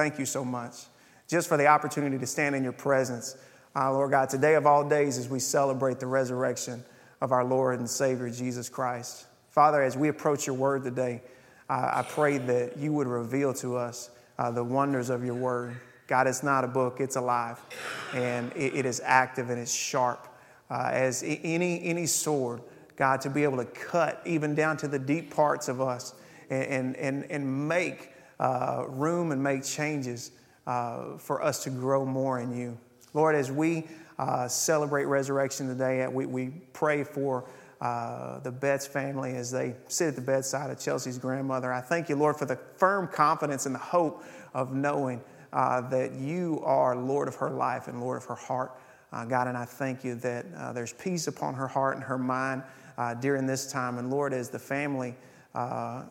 Thank you so much. Just for the opportunity to stand in your presence, uh, Lord God, today of all days as we celebrate the resurrection of our Lord and Savior Jesus Christ. Father, as we approach your word today, uh, I pray that you would reveal to us uh, the wonders of your word. God, it's not a book, it's alive, and it, it is active and it's sharp uh, as any, any sword, God, to be able to cut even down to the deep parts of us and, and, and make uh, room and make changes uh, for us to grow more in you. Lord, as we uh, celebrate resurrection today, we, we pray for uh, the Betts family as they sit at the bedside of Chelsea's grandmother. I thank you, Lord, for the firm confidence and the hope of knowing uh, that you are Lord of her life and Lord of her heart. Uh, God, and I thank you that uh, there's peace upon her heart and her mind uh, during this time. And Lord, as the family uh,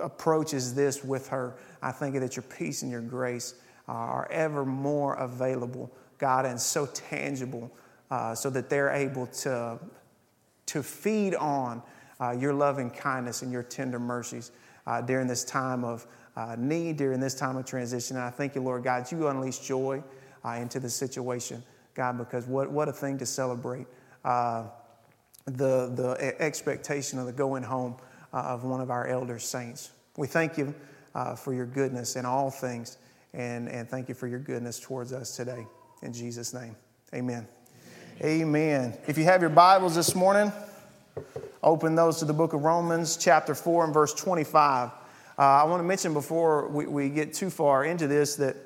approaches this with her, I thank you that your peace and your grace are ever more available, God, and so tangible uh, so that they're able to, to feed on uh, your loving kindness and your tender mercies during this time of need, during this time of transition. And I thank you, Lord God, you unleash joy into the situation. God, because what, what a thing to celebrate. Uh, the, the expectation of the going home uh, of one of our elder saints. We thank you uh, for your goodness in all things, and, and thank you for your goodness towards us today. In Jesus' name, amen. Amen. amen. If you have your Bibles this morning, open those to the book of Romans, chapter 4, and verse 25. Uh, I want to mention before we, we get too far into this that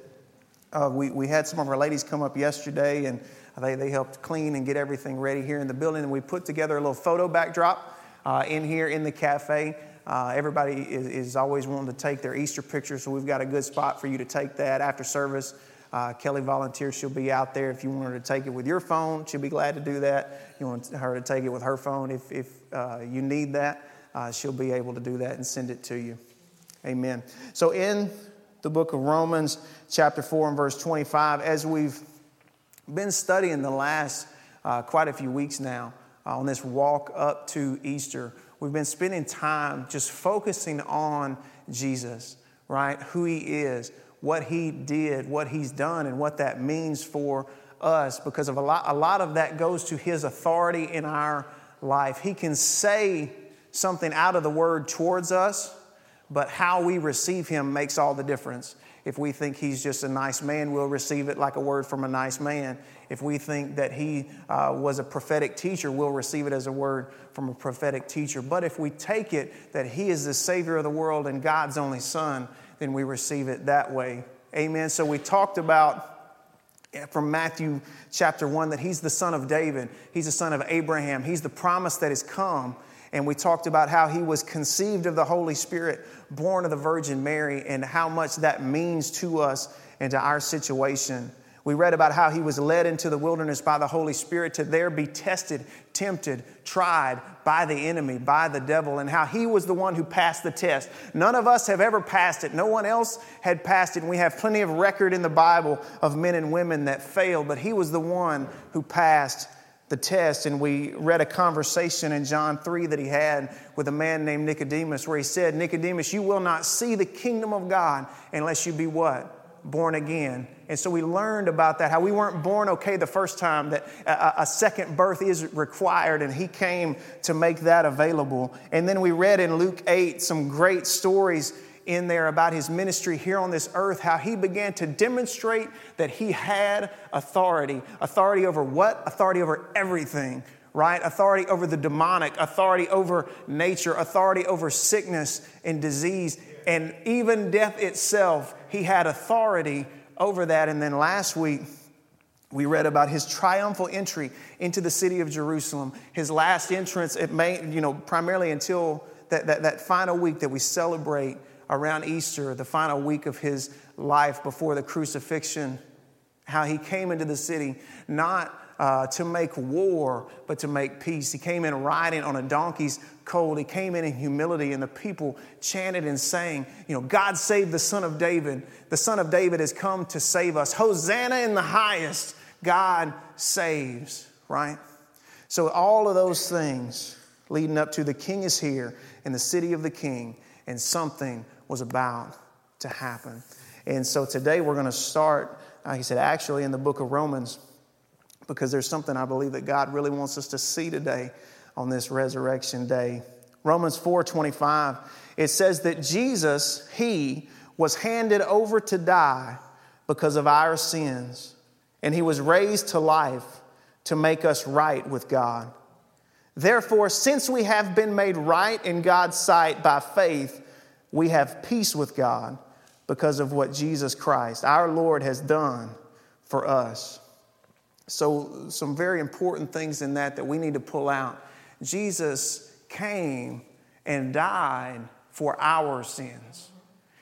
uh, we, we had some of our ladies come up yesterday and they, they helped clean and get everything ready here in the building. And we put together a little photo backdrop uh, in here in the cafe. Uh, everybody is, is, always wanting to take their Easter picture, so we've got a good spot for you to take that after service. Uh, Kelly volunteers. She'll be out there. If you want her to take it with your phone, she'll be glad to do that. You want her to take it with her phone if, if uh, you need that, uh, she'll be able to do that and send it to you. Amen. So, in the book of Romans, chapter 4, and verse 25. As we've been studying the last uh, quite a few weeks now uh, on this walk up to Easter, we've been spending time just focusing on Jesus, right? Who he is, what he did, what he's done, and what that means for us because of a lot, a lot of that goes to his authority in our life. He can say something out of the word towards us but how we receive him makes all the difference. If we think he's just a nice man, we'll receive it like a word from a nice man. If we think that he uh, was a prophetic teacher, we'll receive it as a word from a prophetic teacher. But if we take it that he is the Savior of the world and God's only Son, then we receive it that way. Amen. So we talked about from Matthew chapter 1 that he's the son of David, he's the son of Abraham, he's the promise that has come. And we talked about how he was conceived of the Holy Spirit, born of the Virgin Mary, and how much that means to us and to our situation. We read about how he was led into the wilderness by the Holy Spirit to there be tested, tempted, tried by the enemy, by the devil, and how he was the one who passed the test. None of us have ever passed it. No one else had passed it. And we have plenty of record in the Bible of men and women that failed, but he was the one who passed the test, and we read a conversation in John 3 that he had with a man named Nicodemus, where he said, Nicodemus, you will not see the kingdom of God unless you be what? Born again. And so we learned about that, how we weren't born okay the first time, that a, a second birth is required, and he came to make that available. And then we read in Luke 8 some great stories in there about his ministry here on this earth, how he began to demonstrate that he had authority. Authority over what? Authority over everything, right? Authority over the demonic, authority over nature, authority over sickness and disease, and even death itself. He had authority over that. And then last week, we read about his triumphal entry into the city of Jerusalem, his last entrance, it may, you know, primarily until that, that, that final week that we celebrate around Easter, the final week of his life before the crucifixion, how he came into the city not uh, to make war, but to make peace. He came in riding on a donkey's colt. He came in in humility, and the people chanted and sang, You know, God save the Son of David. The Son of David has come to save us. Hosanna in the highest. God saves, right? So, all of those things leading up to the King is here in the city of the King, and something was about to happen. And so today we're going to start, like I said, actually in the book of Romans, because there's something I believe that God really wants us to see today on this resurrection day. Romans 4:25, it says that Jesus, he was handed over to die because of our sins, and he was raised to life to make us right with God. Therefore, since we have been made right in God's sight by faith, we have peace with God because of what Jesus Christ, our Lord, has done for us. So, some very important things in that that we need to pull out. Jesus came and died for our sins.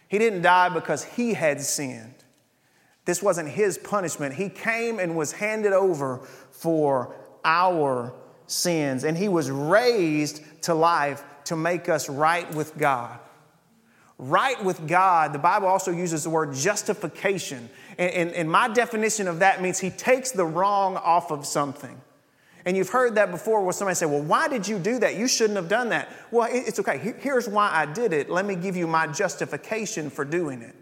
He didn't die because he had sinned. This wasn't his punishment. He came and was handed over for our sins, and he was raised to life to make us right with God. Right with God, the Bible also uses the word justification. And, and, and, my definition of that means he takes the wrong off of something. And you've heard that before where somebody say, Well, why did you do that? You shouldn't have done that. Well, it's okay. Here's why I did it. Let me give you my justification for doing it.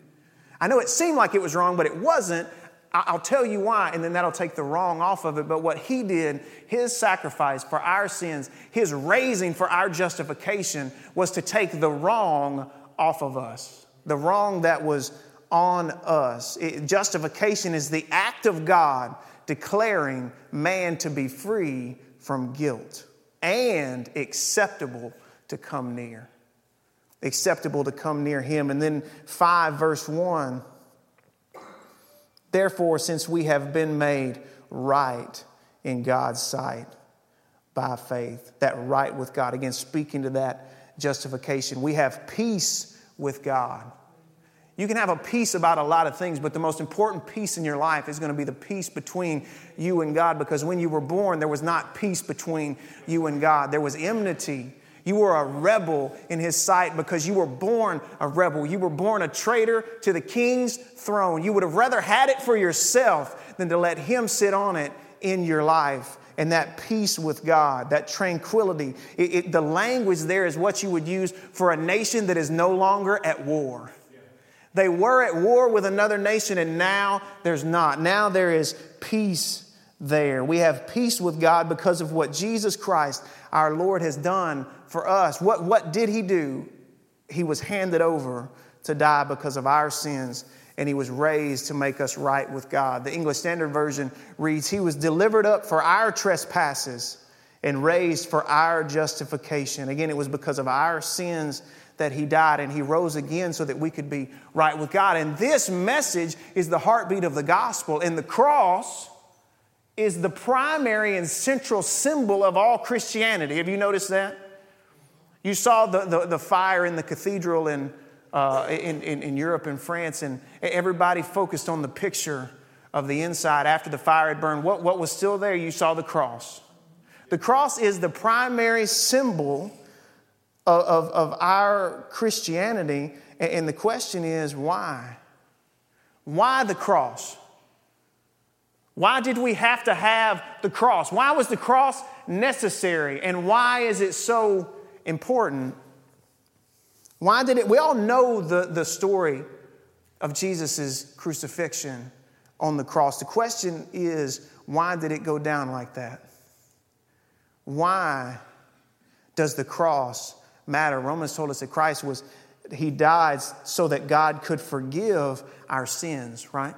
I know it seemed like it was wrong, but it wasn't. I'll tell you why, and then that'll take the wrong off of it. But what he did, his sacrifice for our sins, his raising for our justification, was to take the wrong off of us, the wrong that was on us. It, justification is the act of God declaring man to be free from guilt and acceptable to come near. Acceptable to come near him. And then 5, verse 1 Therefore, since we have been made right in God's sight by faith, that right with God, again, speaking to that justification, we have peace with God. You can have a peace about a lot of things, but the most important peace in your life is going to be the peace between you and God because when you were born, there was not peace between you and God. There was enmity you were a rebel in his sight because you were born a rebel. You were born a traitor to the king's throne. You would have rather had it for yourself than to let him sit on it in your life. And that peace with God, that tranquility, it, it, the language there is what you would use for a nation that is no longer at war. They were at war with another nation, and now there's not. Now there is peace there. We have peace with God because of what Jesus Christ, our Lord, has done for us. What, what did he do? He was handed over to die because of our sins, and he was raised to make us right with God. The English Standard Version reads, He was delivered up for our trespasses and raised for our justification. Again, it was because of our sins that he died and he rose again so that we could be right with God. And this message is the heartbeat of the gospel. And the cross is the primary and central symbol of all Christianity. Have you noticed that? You saw the, the, the fire in the cathedral in, uh, in, in, in Europe and France, and everybody focused on the picture of the inside after the fire had burned. What, what was still there? You saw the cross. The cross is the primary symbol of, of, of our Christianity, and the question is why? Why the cross? Why did we have to have the cross? Why was the cross necessary? And why is it so important. Why did it? We all know the, the story of Jesus' crucifixion on the cross. The question is, why did it go down like that? Why does the cross matter? Romans told us that Christ was, he died so that God could forgive our sins, right?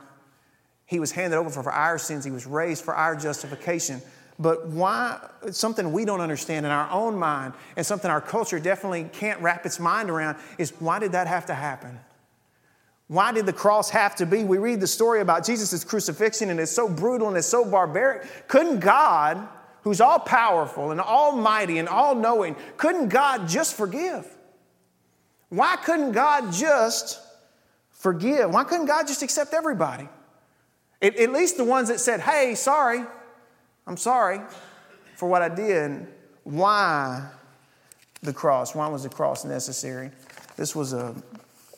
He was handed over for our sins, he was raised for our justification. But why, something we don't understand in our own mind, and something our culture definitely can't wrap its mind around, is why did that have to happen? Why did the cross have to be? We read the story about Jesus' crucifixion, and it's so brutal and it's so barbaric. Couldn't God, who's all powerful and almighty and all knowing, couldn't God just forgive? Why couldn't God just forgive? Why couldn't God just accept everybody? At, at least the ones that said, hey, sorry, I'm sorry for what I did. Why the cross? Why was the cross necessary? This was a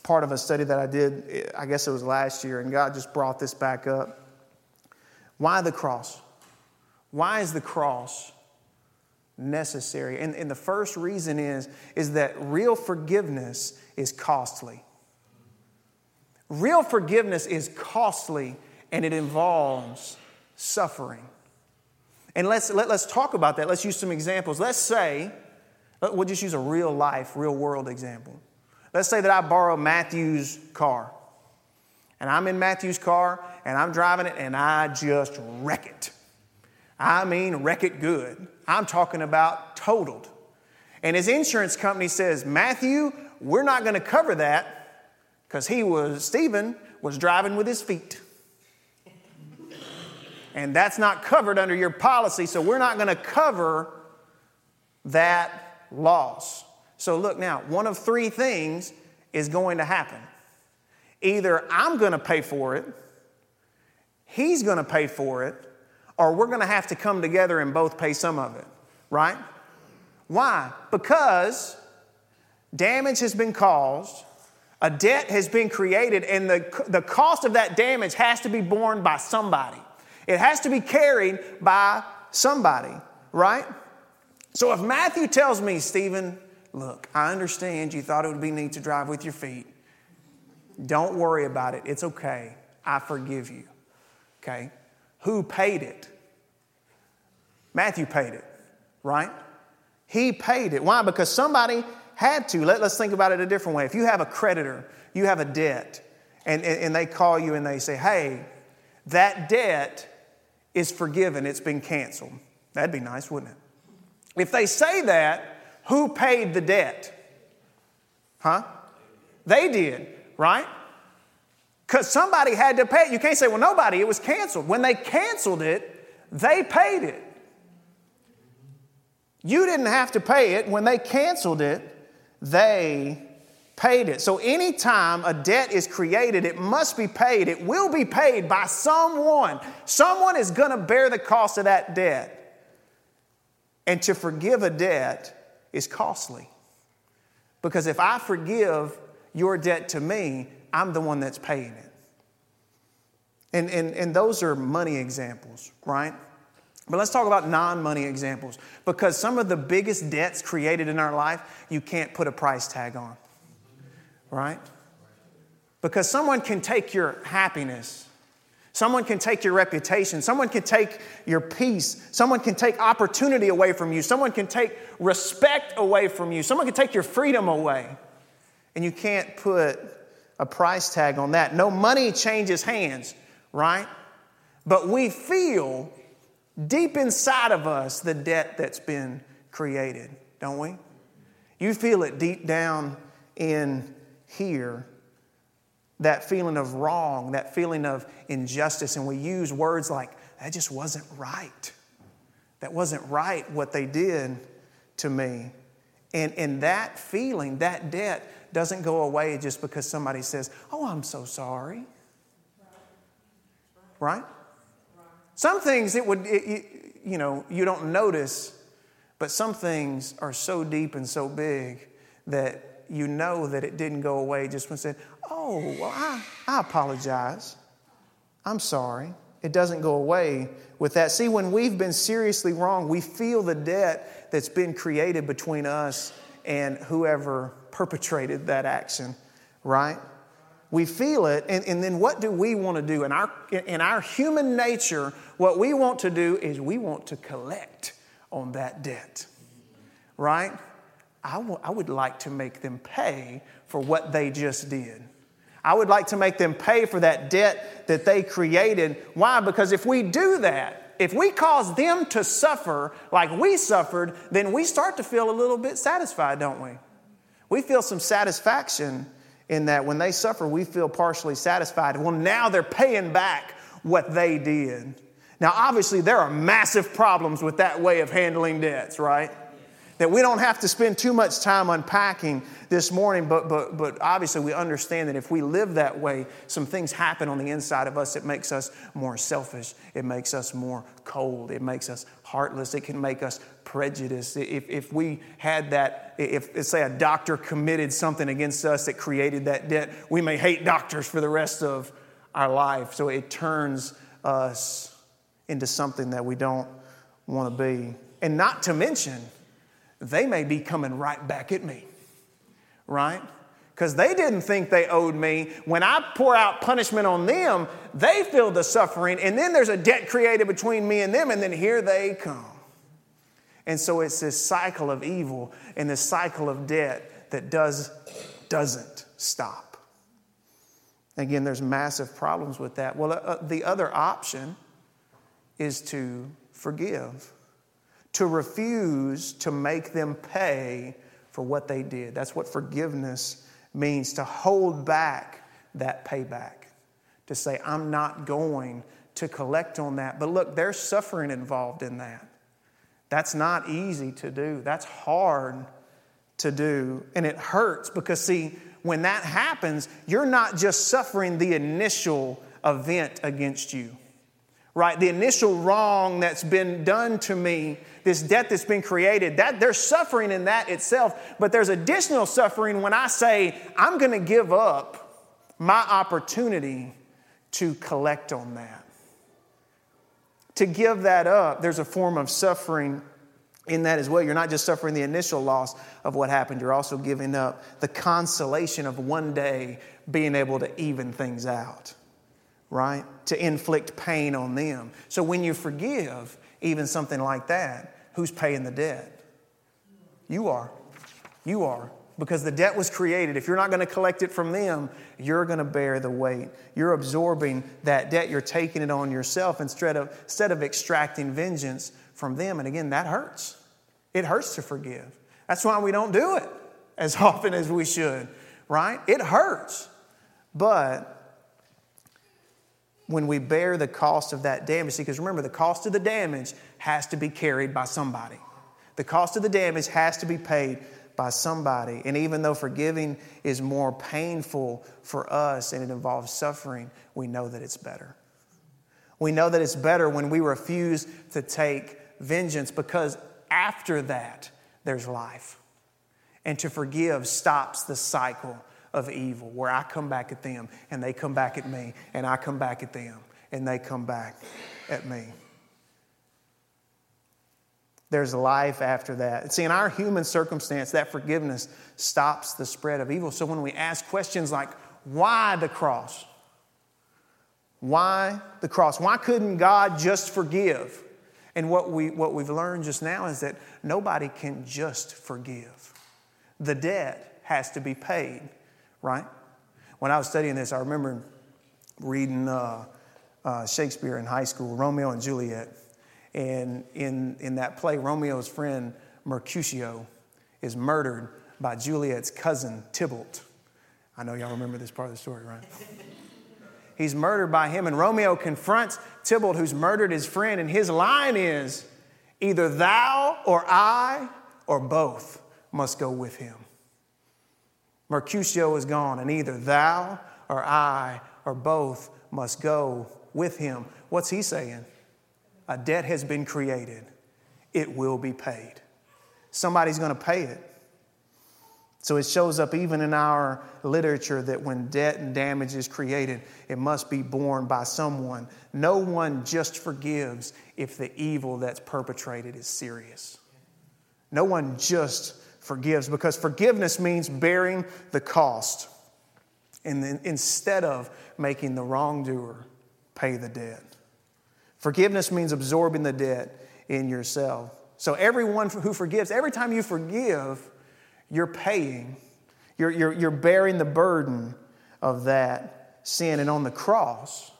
part of a study that I did, I guess it was last year, and God just brought this back up. Why the cross? Why is the cross necessary? And, and the first reason is, is that real forgiveness is costly. Real forgiveness is costly and it involves suffering. And let's, let, let us talk about that. Let's use some examples. Let's say, we'll just use a real life, real world example. Let's say that I borrow Matthew's car. And I'm in Matthew's car and I'm driving it and I just wreck it. I mean, wreck it good. I'm talking about totaled. And his insurance company says, Matthew, we're not going to cover that because he was, Stephen was driving with his feet. And that's not covered under your policy, so we're not going to cover that loss. So, look now, one of three things is going to happen. Either I'm going to pay for it, he's going to pay for it, or we're going to have to come together and both pay some of it, right? Why? Because damage has been caused, a debt has been created, and the, the cost of that damage has to be borne by somebody. It has to be carried by somebody, right? So if Matthew tells me, Stephen, look, I understand you thought it would be neat to drive with your feet. Don't worry about it. It's okay. I forgive you. Okay? Who paid it? Matthew paid it, right? He paid it. Why? Because somebody had to. Let, us think about it a different way. If you have a creditor, you have a debt, and, and, and they call you and they say, hey, that debt is forgiven, it's been canceled. That'd be nice, wouldn't it? If they say that, who paid the debt? Huh? They did, right? Because somebody had to pay it. You can't say, well, nobody, it was canceled. When they canceled it, they paid it. You didn't have to pay it. When they canceled it, they paid it. So anytime a debt is created, it must be paid. It will be paid by someone. Someone is going to bear the cost of that debt. And to forgive a debt is costly. Because if I forgive your debt to me, I'm the one that's paying it. And, and, and those are money examples, right? But let's talk about non money examples because some of the biggest debts created in our life, you can't put a price tag on, right? Because someone can take your happiness, someone can take your reputation, someone can take your peace, someone can take opportunity away from you, someone can take respect away from you, someone can take your freedom away. And you can't put a price tag on that. No money changes hands, right? But we feel deep inside of us the debt that's been created, don't we? You feel it deep down in here that feeling of wrong, that feeling of injustice, and we use words like, that just wasn't right. That wasn't right what they did to me. And, and that feeling, that debt, doesn't go away just because somebody says, Oh, I'm so sorry. Right? Some things it would, it, you know, you don't notice, but some things are so deep and so big that you know that it didn't go away just when said, Oh, well, I, I apologize. I'm sorry. It doesn't go away with that. See, when we've been seriously wrong, we feel the debt that's been created between us and whoever perpetrated that action, right? We feel it, and, and then what do we want to do? In our, in our human nature, what we want to do is we want to collect on that debt, right? I, w- I would like to make them pay for what they just did. I would like to make them pay for that debt that they created. Why? Because if we do that, if we cause them to suffer like we suffered, then we start to feel a little bit satisfied, don't we? We feel some satisfaction in that when they suffer, we feel partially satisfied. Well, now they're paying back what they did. Now, obviously, there are massive problems with that way of handling debts, right? That we don't have to spend too much time unpacking this morning, but, but, but obviously, we understand that if we live that way, some things happen on the inside of us. It makes us more selfish, it makes us more cold, it makes us heartless, it can make us prejudiced. If, if we had that, if, say, a doctor committed something against us that created that debt, we may hate doctors for the rest of our life. So it turns us into something that we don't want to be. And not to mention, they may be coming right back at me, right? because they didn't think they owed me. When I pour out punishment on them, they feel the suffering, and then there's a debt created between me and them, and then here they come. And so it's this cycle of evil and this cycle of debt that does, doesn't stop. Again, there's massive problems with that. Well, uh, the other option is to forgive, to refuse to make them pay for what they did. That's what forgiveness means to hold back that payback, to say, I'm not going to collect on that. But look, there's suffering involved in that. That's not easy to do, that's hard to do. And it hurts because, see, when that happens, you're not just suffering the initial event against you, right? The initial wrong that's been done to me this debt that's been created, that there's suffering in that itself, but there's additional suffering when I say, I'm going to give up my opportunity to collect on that. To give that up, there's a form of suffering in that as well. You're not just suffering the initial loss of what happened, you're also giving up the consolation of one day being able to even things out, right? To inflict pain on them. So when you forgive, even something like that, who's paying the debt? You are. You are. Because the debt was created. If you're not going to collect it from them, you're going to bear the weight. You're absorbing that debt. You're taking it on yourself instead of, instead of extracting vengeance from them. And again, that hurts. It hurts to forgive. That's why we don't do it as often as we should, right? It hurts. But when we bear the cost of that damage. Because remember, the cost of the damage has to be carried by somebody. The cost of the damage has to be paid by somebody. And even though forgiving is more painful for us and it involves suffering, we know that it's better. We know that it's better when we refuse to take vengeance because after that, there's life. And to forgive stops the cycle of evil, where I come back at them and they come back at me, and I come back at them and they come back at me. There's life after that. See, in our human circumstance, that forgiveness stops the spread of evil. So when we ask questions like, why the cross? Why the cross? Why couldn't God just forgive? And what, we, what we've learned just now is that nobody can just forgive. The debt has to be paid right? When I was studying this, I remember reading uh, uh, Shakespeare in high school, Romeo and Juliet. And in, in that play, Romeo's friend Mercutio is murdered by Juliet's cousin Tybalt. I know y'all remember this part of the story, right? He's murdered by him, and Romeo confronts Tybalt, who's murdered his friend, and his line is either thou or I or both must go with him. Mercutio is gone, and either thou or I or both must go with him. What's he saying? A debt has been created, it will be paid. Somebody's going to pay it. So it shows up even in our literature that when debt and damage is created, it must be borne by someone. No one just forgives if the evil that's perpetrated is serious. No one just forgives because forgiveness means bearing the cost and then instead of making the wrongdoer pay the debt. Forgiveness means absorbing the debt in yourself. So, everyone who forgives, every time you forgive, you're paying, you're, you're, you're bearing the burden of that sin. And on the cross,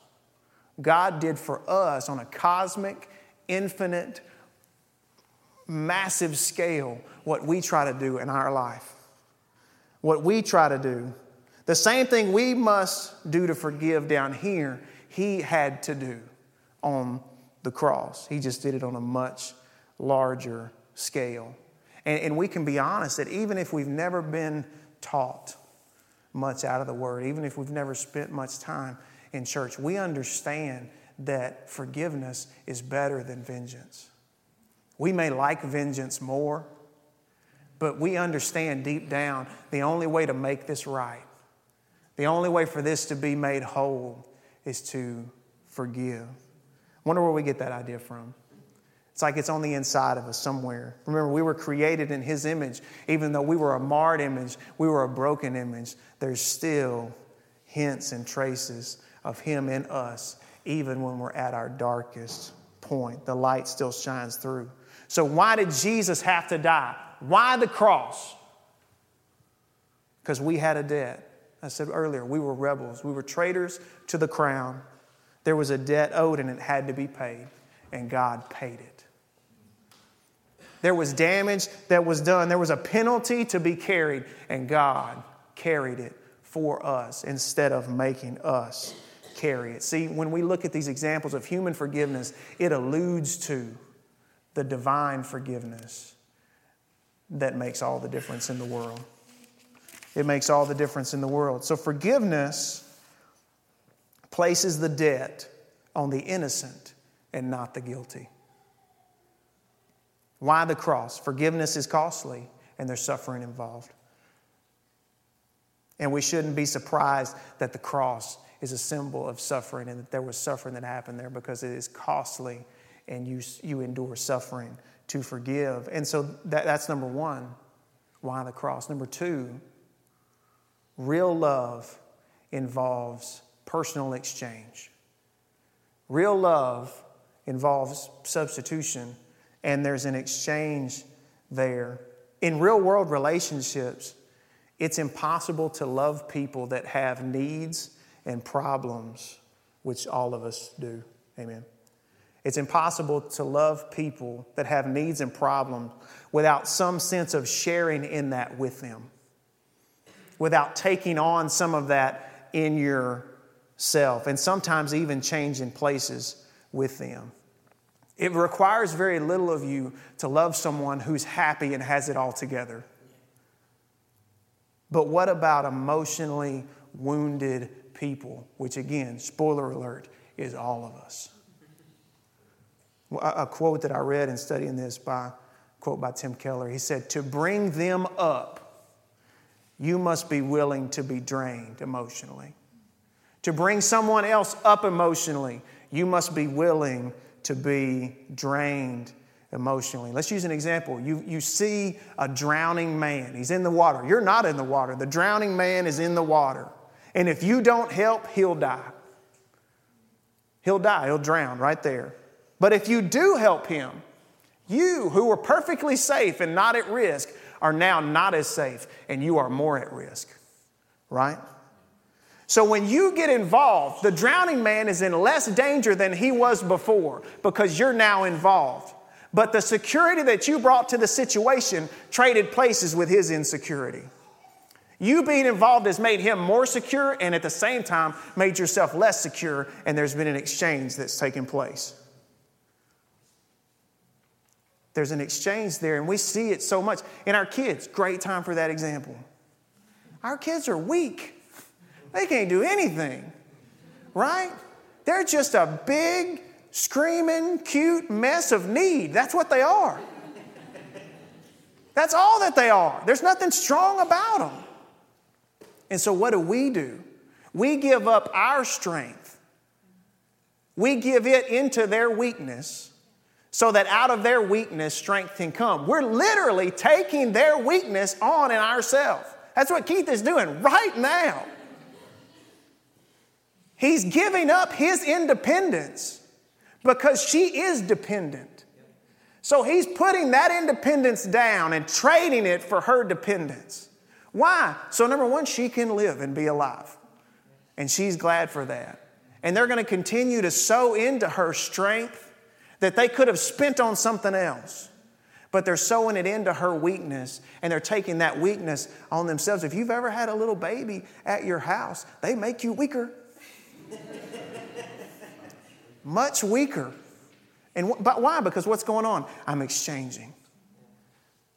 God did for us on a cosmic, infinite, massive scale what we try to do in our life. What we try to do. The same thing we must do to forgive down here, he had to do on the cross. He just did it on a much larger scale. And, and we can be honest that even if we've never been taught much out of the Word, even if we've never spent much time in church, we understand that forgiveness is better than vengeance. We may like vengeance more, but we understand deep down the only way to make this right, the only way for this to be made whole is to forgive. Wonder where we get that idea from. It's like it's on the inside of us somewhere. Remember, we were created in His image. Even though we were a marred image, we were a broken image, there's still hints and traces of Him in us, even when we're at our darkest point. The light still shines through. So, why did Jesus have to die? Why the cross? Because we had a debt. I said earlier, we were rebels. We were traitors to the crown. There was a debt owed and it had to be paid, and God paid it. There was damage that was done. There was a penalty to be carried, and God carried it for us instead of making us carry it. See, when we look at these examples of human forgiveness, it alludes to the divine forgiveness that makes all the difference in the world. It makes all the difference in the world. So, forgiveness places the debt on the innocent and not the guilty. Why the cross? Forgiveness is costly and there's suffering involved. And we shouldn't be surprised that the cross is a symbol of suffering and that there was suffering that happened there because it is costly and you, you endure suffering to forgive. And so that, that's number one. Why the cross? Number two, real love involves personal exchange. Real love involves substitution, and there's an exchange there. In real world relationships, it's impossible to love people that have needs and problems, which all of us do. Amen. It's impossible to love people that have needs and problems without some sense of sharing in that with them, without taking on some of that in yourself, and sometimes even changing places with them. It requires very little of you to love someone who's happy and has it all together. But what about emotionally wounded people, which again, spoiler alert, is all of us? A quote that I read in studying this by quote by Tim Keller. He said, "To bring them up, you must be willing to be drained emotionally. To bring someone else up emotionally, you must be willing to be drained emotionally. Let's use an example. You, you see a drowning man, he's in the water. You're not in the water. The drowning man is in the water. And if you don't help, he'll die. He'll die, he'll drown right there. But if you do help him, you who were perfectly safe and not at risk are now not as safe and you are more at risk, right? So when you get involved, the drowning man is in less danger than he was before because you're now involved. But the security that you brought to the situation traded places with his insecurity. You being involved has made him more secure and at the same time made yourself less secure, and there's been an exchange that's taken place. There's an exchange there, and we see it so much. In our kids, great time for that example. Our kids are weak, they can't do anything, right? They're just a big, screaming, cute mess of need. That's what they are. That's all that they are. There's nothing strong about them. And so, what do we do? We give up our strength, we give it into their weakness so that out of their weakness, strength can come. We're literally taking their weakness on in ourselves. That's what Keith is doing right now. He's giving up his independence because she is dependent. So he's putting that independence down and trading it for her dependence. Why? So, number one, she can live and be alive. And she's glad for that. And they're going to continue to sow into her strength that they could have spent on something else. But they're sowing it into her weakness and they're taking that weakness on themselves. If you've ever had a little baby at your house, they make you weaker. Much weaker. And but why? Because what's going on? I'm exchanging.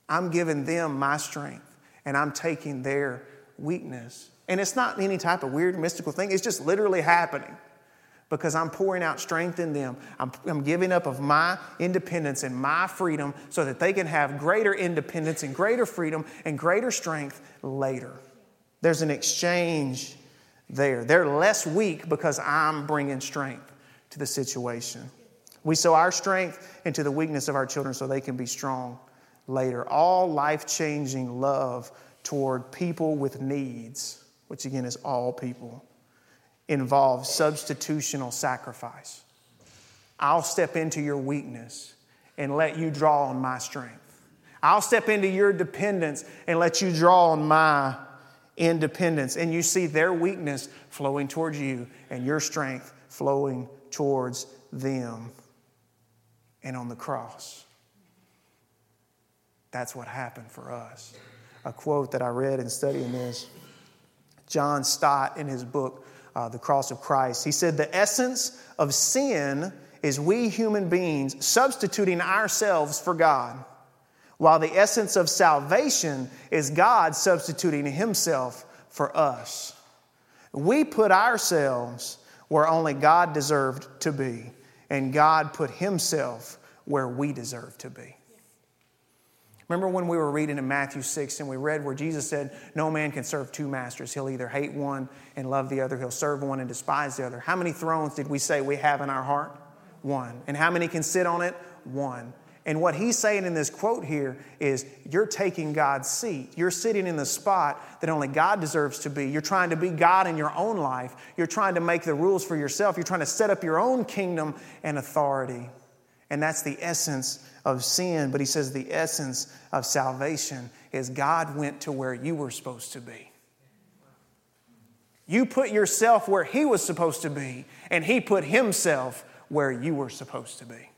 I'm giving them my strength and I'm taking their weakness. And it's not any type of weird mystical thing, it's just literally happening because I'm pouring out strength in them. I'm, I'm, giving up of my independence and my freedom so that they can have greater independence and greater freedom and greater strength later. There's an exchange there. They're less weak because I'm bringing strength to the situation. We sow our strength into the weakness of our children so they can be strong later. All life changing love toward people with needs, which again is all people, involves substitutional sacrifice. I'll step into your weakness and let you draw on my strength. I'll step into your dependence and let you draw on my independence. And you see their weakness flowing towards you and your strength flowing towards them. And on the cross, that's what happened for us. A quote that I read in studying this John Stott, in his book, uh, The Cross of Christ, he said, The essence of sin is we human beings substituting ourselves for God, while the essence of salvation is God substituting himself for us. We put ourselves where only God deserved to be, and God put himself where we deserve to be. Remember when we were reading in Matthew 6 and we read where Jesus said, No man can serve two masters. He'll either hate one and love the other, he'll serve one and despise the other. How many thrones did we say we have in our heart? One. And how many can sit on it? One. And what he's saying in this quote here is you're taking God's seat. You're sitting in the spot that only God deserves to be. You're trying to be God in your own life. You're trying to make the rules for yourself. You're trying to set up your own kingdom and authority. And that's the essence of sin. But he says the essence of salvation is God went to where you were supposed to be. You put yourself where he was supposed to be, and he put himself where you were supposed to be.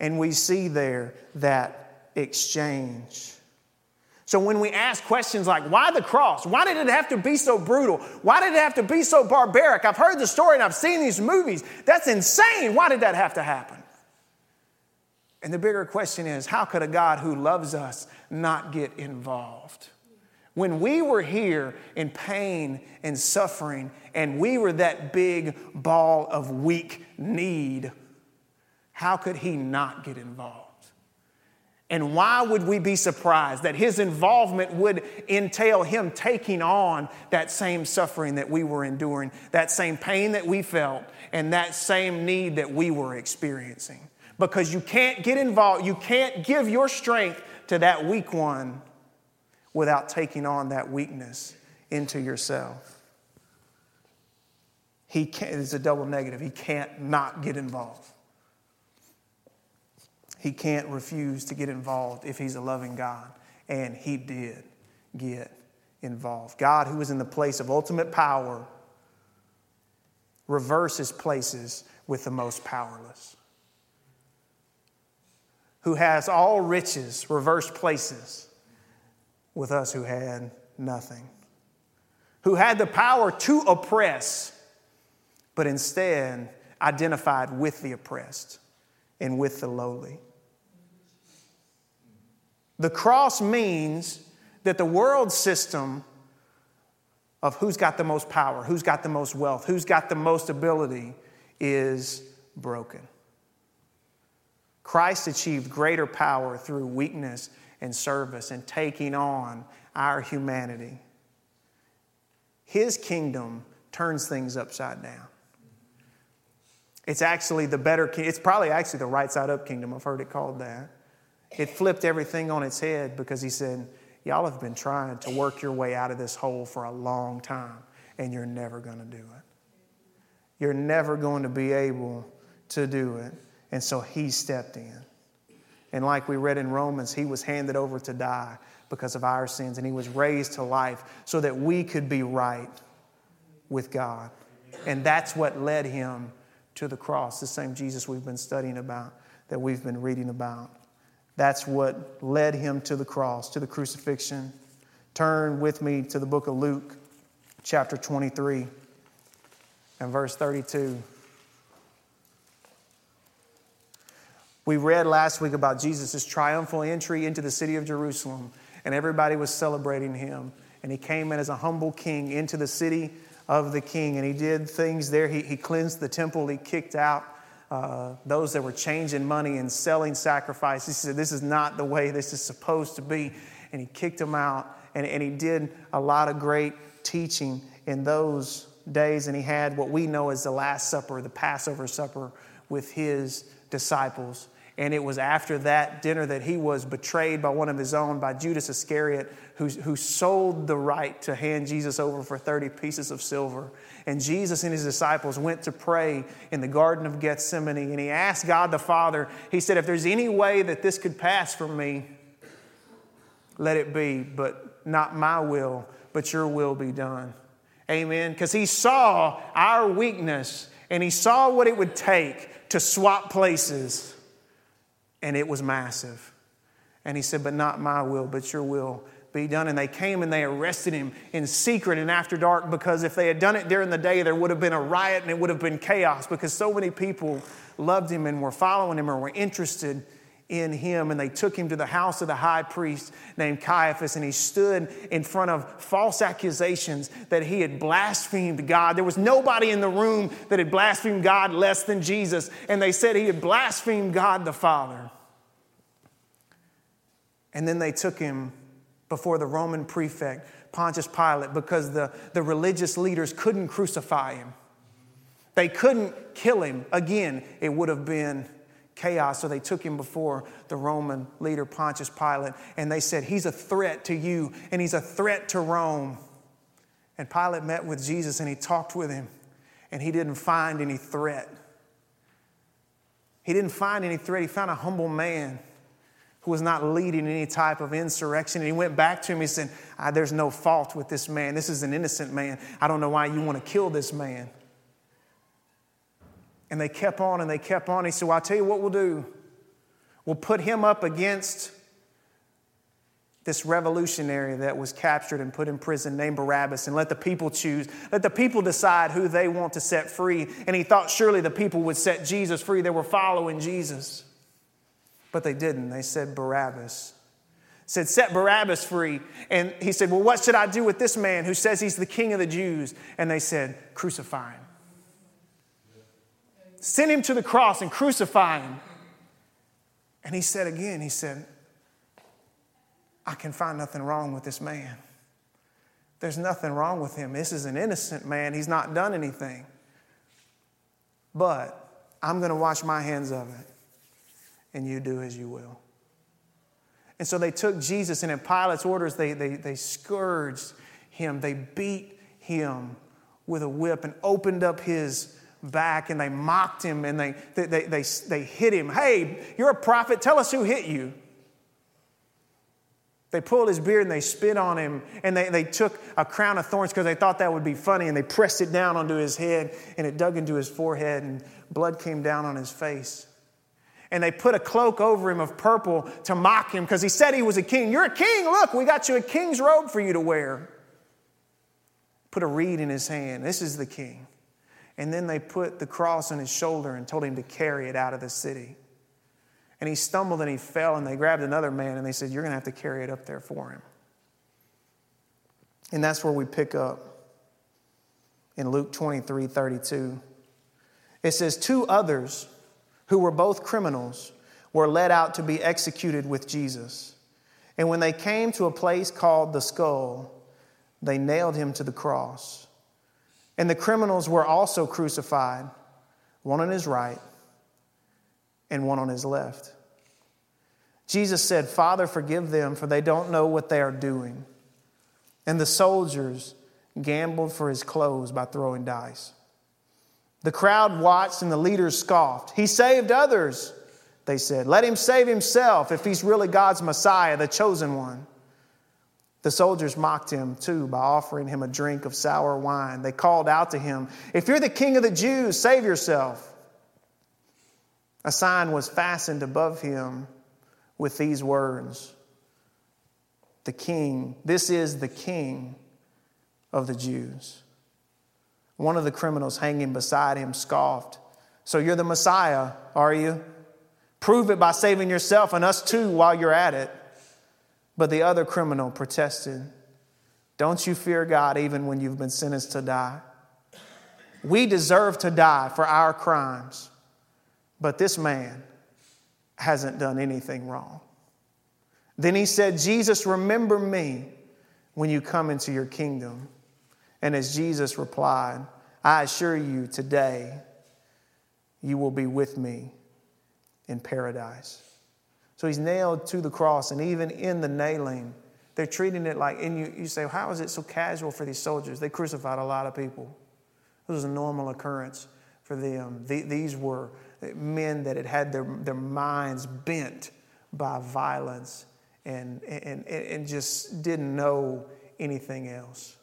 And we see there that exchange. So when we ask questions like, why the cross? Why did it have to be so brutal? Why did it have to be so barbaric? I've heard the story and I've seen these movies. That's insane. Why did that have to happen? And the bigger question is, how could a God who loves us not get involved? When we were here in pain and suffering, and we were that big ball of weak need, how could He not get involved? And why would we be surprised that His involvement would entail Him taking on that same suffering that we were enduring, that same pain that we felt, and that same need that we were experiencing? Because you can't get involved, you can't give your strength to that weak one without taking on that weakness into yourself. He can't, it's a double negative. He can't not get involved. He can't refuse to get involved if he's a loving God. And he did get involved. God, who is in the place of ultimate power, reverses places with the most powerless. Who has all riches, reversed places with us who had nothing, who had the power to oppress, but instead identified with the oppressed and with the lowly. The cross means that the world system of who's got the most power, who's got the most wealth, who's got the most ability is broken. Christ achieved greater power through weakness and service and taking on our humanity. His kingdom turns things upside down. It's actually the better, it's probably actually the right side up kingdom. I've heard it called that. It flipped everything on its head because he said, Y'all have been trying to work your way out of this hole for a long time, and you're never going to do it. You're never going to be able to do it. And so he stepped in. And like we read in Romans, he was handed over to die because of our sins, and he was raised to life so that we could be right with God. And that's what led him to the cross, the same Jesus we've been studying about, that we've been reading about. That's what led him to the cross, to the crucifixion. Turn with me to the book of Luke, chapter 23, and verse 32. We read last week about Jesus' triumphal entry into the city of Jerusalem, and everybody was celebrating him. And he came in as a humble king into the city of the king, and he did things there. He, he cleansed the temple, he kicked out uh, those that were changing money and selling sacrifices. He said, This is not the way this is supposed to be. And he kicked them out, and, and he did a lot of great teaching in those days. And he had what we know as the Last Supper, the Passover Supper with his disciples. And it was after that dinner that he was betrayed by one of his own, by Judas Iscariot, who, who sold the right to hand Jesus over for 30 pieces of silver. And Jesus and his disciples went to pray in the Garden of Gethsemane. And he asked God the Father, he said, If there's any way that this could pass from me, let it be, but not my will, but your will be done. Amen. Because he saw our weakness and he saw what it would take to swap places, and it was massive. And he said, But not my will, but your will be done. And they came and they arrested him in secret and after dark because if they had done it during the day, there would have been a riot and it would have been chaos because so many people loved him and were following him or were interested in him. And they took him to the house of the high priest named Caiaphas, and he stood in front of false accusations that he had blasphemed God. There was nobody in the room that had blasphemed God less than Jesus, and they said he had blasphemed God the Father. And then they took him before the Roman prefect, Pontius Pilate, because the, the religious leaders couldn't crucify him. They couldn't kill him. Again, it would have been chaos. So they took him before the Roman leader, Pontius Pilate, and they said, He's a threat to you, and he's a threat to Rome. And Pilate met with Jesus and he talked with him, and he didn't find any threat. He didn't find any threat. He found a humble man who was not leading any type of insurrection. And he went back to him and said, There's no fault with this man. This is an innocent man. I don't know why you want to kill this man. And they kept on and they kept on. He said, Well, I'll tell you what we'll do. We'll put him up against this revolutionary that was captured and put in prison named Barabbas and let the people choose. Let the people decide who they want to set free. And he thought surely the people would set Jesus free. They were following Jesus. But they didn't. They said Barabbas. Said, set Barabbas free. And he said, Well, what should I do with this man who says he's the king of the Jews? And they said, Crucify him. Send him to the cross and crucify him. And he said again, He said, I can find nothing wrong with this man. There's nothing wrong with him. This is an innocent man. He's not done anything. But I'm going to wash my hands of it and you do as you will. And so they took Jesus, and in Pilate's orders, they, they, they scourged him, they beat him with a whip and opened up his back, and they mocked him and they, they, they, they, they hit him. Hey, you're a prophet, tell us who hit you. They pulled his beard and they spit on him, and they, they took a crown of thorns because they thought that would be funny, and they pressed it down onto his head, and it dug into his forehead, and blood came down on his face and they put a cloak over him of purple to mock him because he said he was a king. You're a king. Look, we got you a king's robe for you to wear. Put a reed in his hand. This is the king. And then they put the cross on his shoulder and told him to carry it out of the city. And he stumbled and he fell, and they grabbed another man and they said, You're going to have to carry it up there for him. And that's where we pick up in Luke 23 32. It says, Two others who were both criminals, were led out to be executed with Jesus. And when they came to a place called the skull, they nailed him to the cross. And the criminals were also crucified, one on his right and one on his left. Jesus said, Father, forgive them, for they don't know what they are doing. And the soldiers gambled for his clothes by throwing dice. The crowd watched and the leaders scoffed. He saved others, they said. Let him save himself if he's really God's Messiah, the chosen one. The soldiers mocked him too by offering him a drink of sour wine. They called out to him, If you're the king of the Jews, save yourself. A sign was fastened above him with these words The king, this is the king of the Jews. One of the criminals hanging beside him scoffed. So you're the Messiah, are you? Prove it by saving yourself and us too while you're at it. But the other criminal protested, Don't you fear God even when you've been sentenced to die? We deserve to die for our crimes, but this man hasn't done anything wrong. Then he said, Jesus, remember me when you come into your kingdom. And as Jesus replied, I assure you today, you will be with me in paradise. So he's nailed to the cross, and even in the nailing, they're treating it like, and you, you say, how is it so casual for these soldiers? They crucified a lot of people. It was a normal occurrence for them. these were men that had had their, their minds bent by violence and, and, and just didn't know anything else.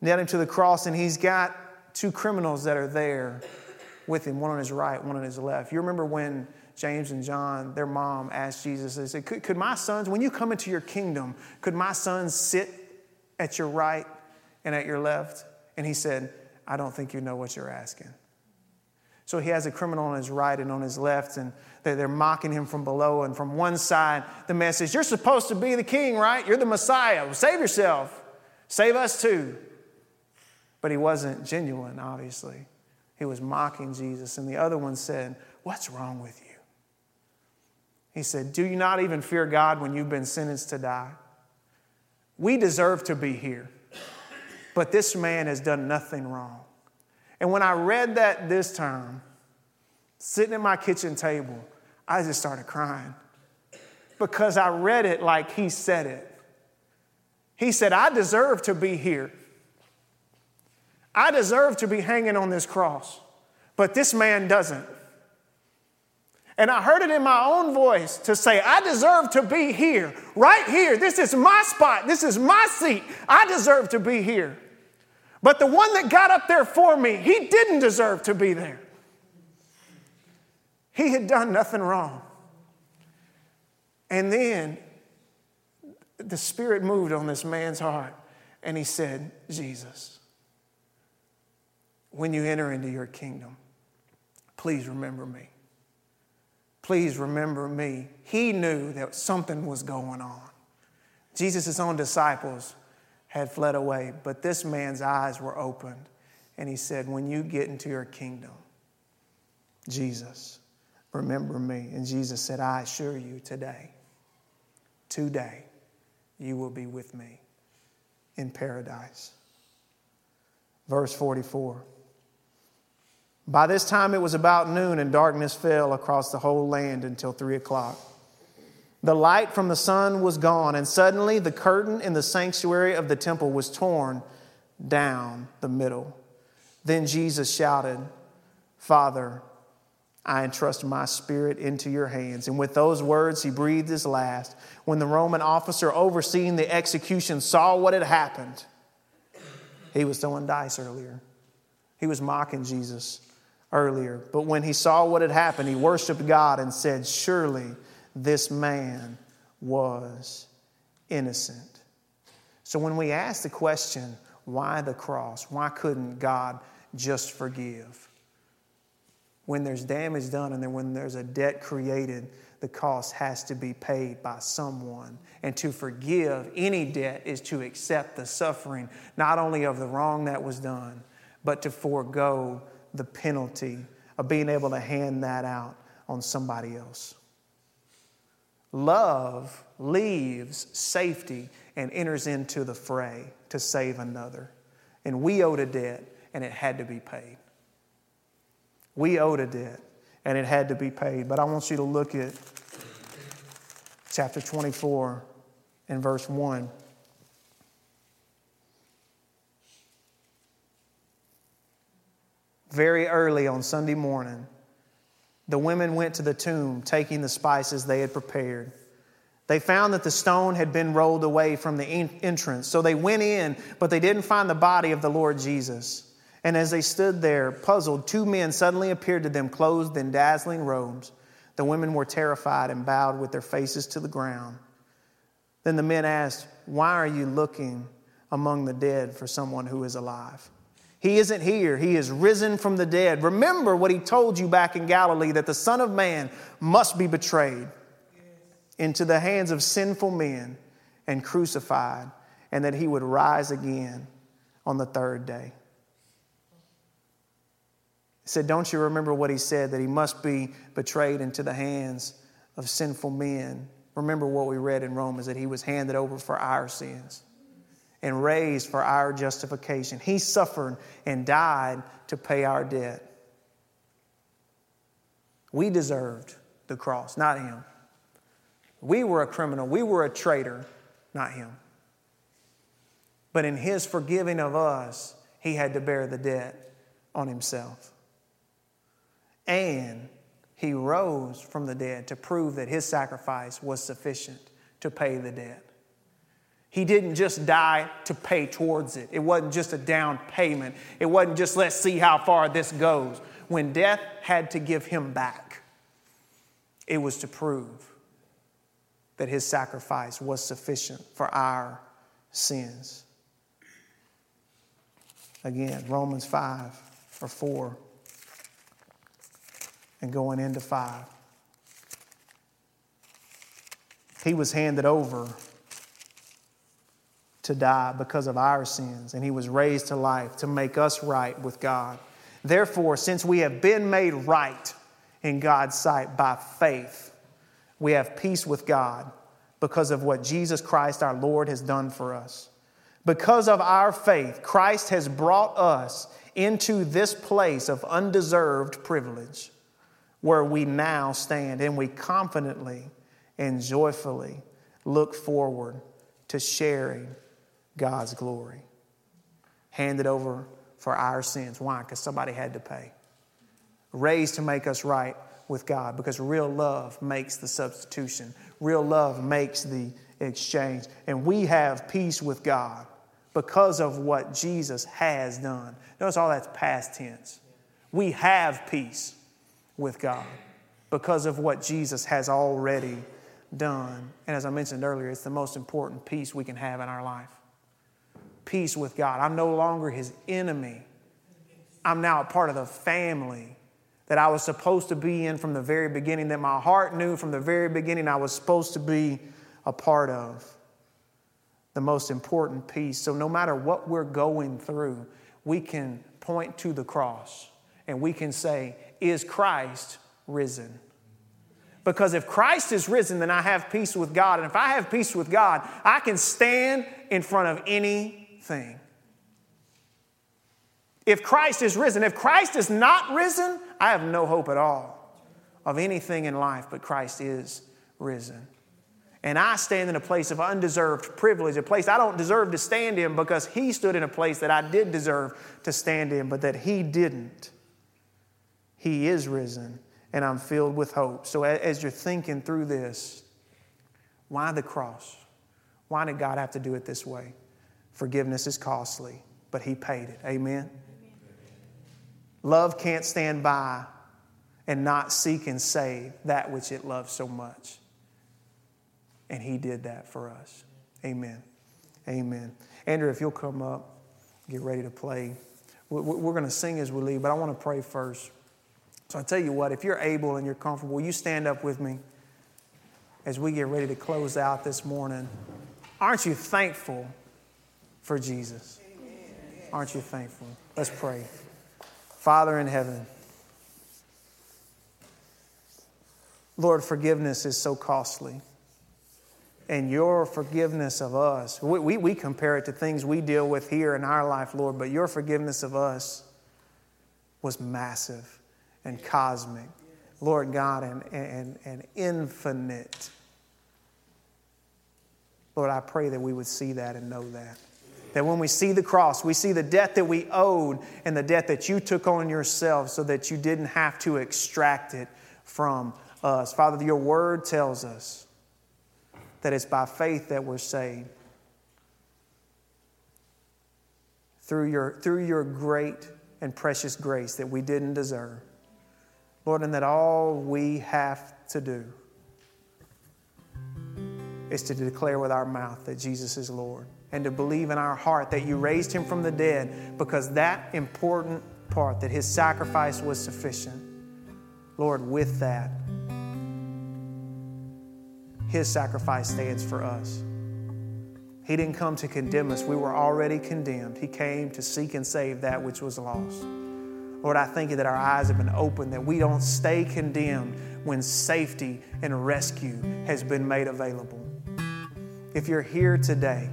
Nailed him to the cross, and he's got two criminals that are there with him, one on his right, one on his left. You remember when James and John, their mom, asked Jesus, they said, could, could my sons, when you come into your kingdom, could my sons sit at your right and at your left? And he said, I don't think you know what you're asking. So he has a criminal on his right and on his left, and they're mocking him from below. And from one side, the message, You're supposed to be the king, right? You're the Messiah. Save yourself. Save us too. But he wasn't genuine, obviously. He was mocking Jesus. And the other one said, What's wrong with you? He said, Do you not even fear God when you've been sentenced to die? We deserve to be here, but this man has done nothing wrong. And when I read that this time, sitting at my kitchen table, I just started crying because I read it like he said it. He said, I deserve to be here. I deserve to be hanging on this cross, but this man doesn't. And I heard it in my own voice to say, I deserve to be here, right here. This is my spot. This is my seat. I deserve to be here. But the one that got up there for me, he didn't deserve to be there. He had done nothing wrong. And then the Spirit moved on this man's heart, and he said, Jesus, when you enter into your kingdom, please remember me. Please remember me. He knew that something was going on. Jesus' own disciples had fled away, but this man's eyes were opened. And he said, When you get into your kingdom, Jesus, remember me. And Jesus said, I assure you today, today, you will be with me in paradise. Verse 44. By this time it was about noon, and darkness fell across the whole land until three o'clock. The light from the sun was gone, and suddenly the curtain in the sanctuary of the temple was torn down the middle. Then Jesus shouted, Father, I entrust my spirit into your hands. And with those words, he breathed his last. When the Roman officer overseeing the execution saw what had happened, he was throwing dice earlier. He was mocking Jesus earlier. But when he saw what had happened, he worshiped God and said, Surely this man was innocent. So when we ask the question, why the cross? Why couldn't God just forgive? When there's damage done and then when there's a debt created, the cost has to be paid by someone. And to forgive any debt is to accept the suffering, not only of the wrong that was done, but to forego the penalty of being able to hand that out on somebody else. Love leaves safety and enters into the fray to save another. And we owed a debt, and it had to be paid. We owed a debt, and it had to be paid. But I want you to look at chapter 24 and verse 1. Very early on Sunday morning, the women went to the tomb, taking the spices they had prepared. They found that the stone had been rolled away from the entrance. So they went in, but they didn't find the body of the Lord Jesus. And as they stood there, puzzled, two men suddenly appeared to them, clothed in dazzling robes. The women were terrified and bowed with their faces to the ground. Then the men asked, Why are you looking among the dead for someone who is alive? He isn't here. He is risen from the dead. Remember what he told you back in Galilee that the Son of Man must be betrayed into the hands of sinful men and crucified, and that he would rise again on the third day. He said, Don't you remember what he said, that he must be betrayed into the hands of sinful men? Remember what we read in Romans, that he was handed over for our sins and raised for our justification. He suffered and died to pay our debt. We deserved the cross, not him. We were a criminal, we were a traitor, not him. But in his forgiving of us, he had to bear the debt on himself. And he rose from the dead to prove that his sacrifice was sufficient to pay the debt. He didn't just die to pay towards it. It wasn't just a down payment. It wasn't just let's see how far this goes. When death had to give him back, it was to prove that his sacrifice was sufficient for our sins. Again, Romans 5 or 4 and going into 5. He was handed over to die because of our sins, and he was raised to life to make us right with God. Therefore, since we have been made right in God's sight by faith, we have peace with God because of what Jesus Christ our Lord has done for us. Because of our faith, Christ has brought us into this place of undeserved privilege where we now stand and we confidently and joyfully look forward to sharing God's glory. Handed over for our sins. Why? Because somebody had to pay. Raised to make us right with God because real love makes the substitution, real love makes the exchange. And we have peace with God because of what Jesus has done. Notice all that's past tense. We have peace with God because of what Jesus has already done. And as I mentioned earlier, it's the most important peace we can have in our life peace with God. I'm no longer his enemy. I'm now a part of the family that I was supposed to be in from the very beginning, that my heart knew from the very beginning I was supposed to be a part of. The most important piece. So, no matter what we're going through, we can point to the cross and we can say, Is Christ risen? Because if Christ is risen, then I have peace with God. And if I have peace with God, I can stand in front of anything. If Christ is risen, if Christ is not risen, I have no hope at all of anything in life, but Christ is risen. And I stand in a place of undeserved privilege, a place I don't deserve to stand in because He stood in a place that I did deserve to stand in, but that He didn't. He is risen, and I'm filled with hope. So as you're thinking through this, why the cross? Why did God have to do it this way? Forgiveness is costly, but He paid it. Amen? Love can't stand by and not seek and save that which it loves so much. And He did that for us. Amen. Amen. Andrew, if you'll come up, get ready to play. We're going to sing as we leave, but I want to pray first. So I tell you what, if you're able and you're comfortable, you stand up with me as we get ready to close out this morning. Aren't you thankful for Jesus? Aren't you thankful? Let's pray. Father in heaven, Lord, forgiveness is so costly. And your forgiveness of us, we, we, we, compare it to things we deal with here in our life, Lord, but your forgiveness of us was massive and cosmic, Lord God, and, and, and infinite. Lord, I pray that we would see that and know that. That when we see the cross, we see the debt that we owed and the debt that you took on yourself so that you didn't have to extract it from us. Father, your word tells us that it's by faith that we're saved. Through your, through your great and precious grace that we didn't deserve. Lord, and that all we have to do is to declare with our mouth that Jesus is Lord and to believe in our heart that you raised him from the dead because that important part, that his sacrifice was sufficient. Lord, with that, his sacrifice stands for us. He didn't come to condemn us, we were already condemned. He came to seek and save that which was lost. Lord, I thank you that our eyes have been opened, that we don't stay condemned when safety and rescue has been made available. If you're here today,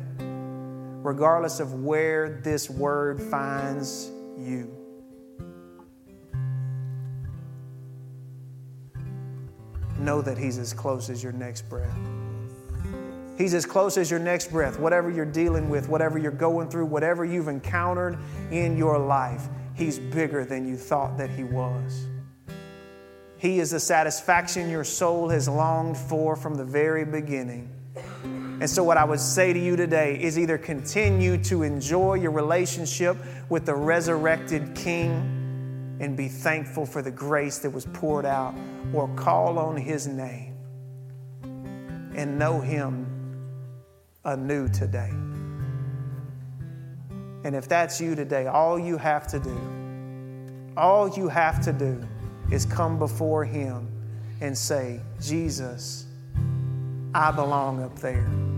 regardless of where this word finds you, know that He's as close as your next breath. He's as close as your next breath. Whatever you're dealing with, whatever you're going through, whatever you've encountered in your life, He's bigger than you thought that He was. He is the satisfaction your soul has longed for from the very beginning. And so, what I would say to you today is either continue to enjoy your relationship with the resurrected King and be thankful for the grace that was poured out, or call on His name and know Him anew today. And if that's you today, all you have to do, all you have to do is come before Him and say, Jesus, I belong up there.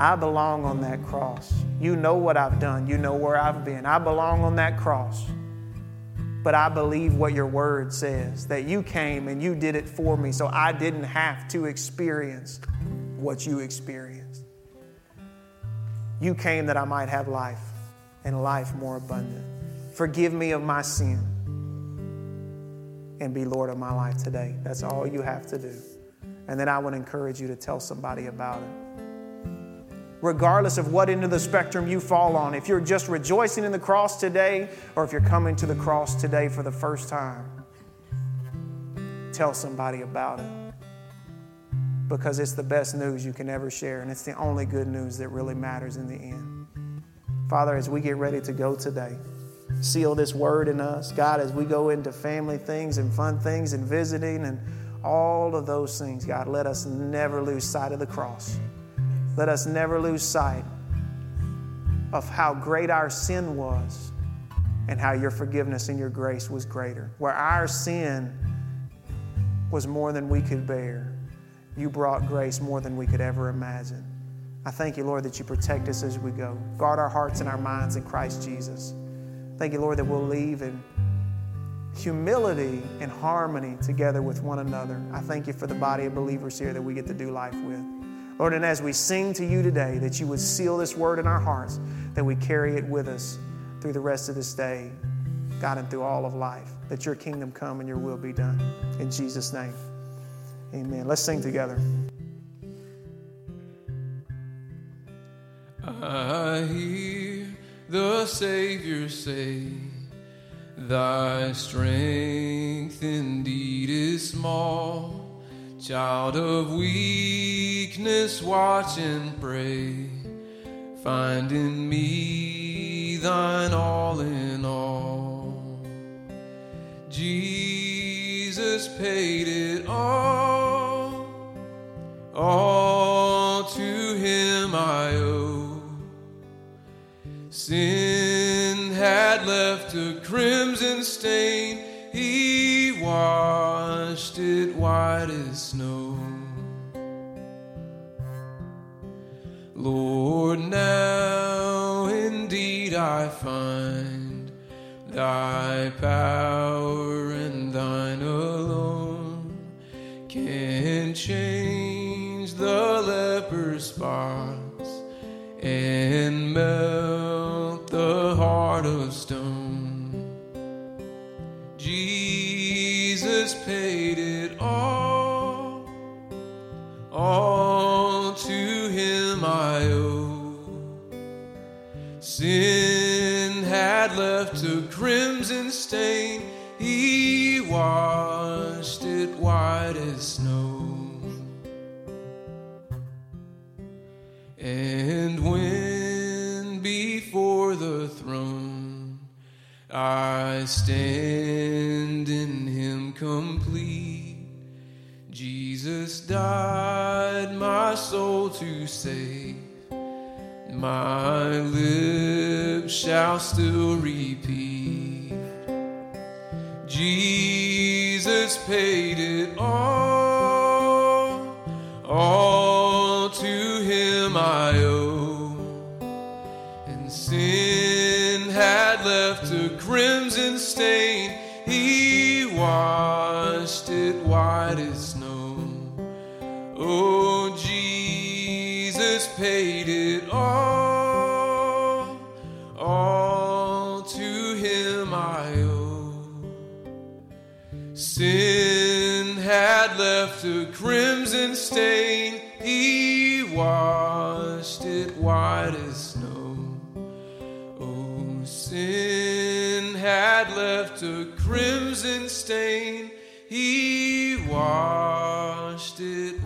I belong on that cross. You know what I've done, you know where I've been. I belong on that cross. But I believe what your word says that you came and you did it for me, so I didn't have to experience what you experienced. You came that I might have life and life more abundant. Forgive me of my sin and be Lord of my life today. That's all you have to do. And then I would encourage you to tell somebody about it. Regardless of what end of the spectrum you fall on, if you're just rejoicing in the cross today or if you're coming to the cross today for the first time, tell somebody about it because it's the best news you can ever share, and it's the only good news that really matters in the end. Father, as we get ready to go today, seal this word in us. God, as we go into family things and fun things and visiting and all of those things, God, let us never lose sight of the cross. Let us never lose sight of how great our sin was and how your forgiveness and your grace was greater. Where our sin was more than we could bear, you brought grace more than we could ever imagine. I thank you, Lord, that you protect us as we go. Guard our hearts and our minds in Christ Jesus. Thank you, Lord, that we'll leave in humility and harmony together with one another. I thank you for the body of believers here that we get to do life with. Lord, and as we sing to you today, that you would seal this word in our hearts, that we carry it with us through the rest of this day, God, and through all of life, that your kingdom come and your will be done. In Jesus' name. Amen. Let's sing together. I hear the Savior say, Thy strength indeed is small. Child of weakness, watch and pray. Find in me thine all in all. Jesus paid it all. All to him I owe. Sin had left a crimson stain. He washed it white as snow. Lord, now indeed I find thy power and thine alone can change the leper's spots and melt the heart of stone. Jesus paid all to him I owe. Sin had left a crimson stain, he washed it white as snow. And when before the throne I stand in Him complete, Jesus died soul to save. My lips shall still repeat. Jesus paid left a crimson stain, he washed it white as snow. Oh, sin had left a crimson stain, he washed it.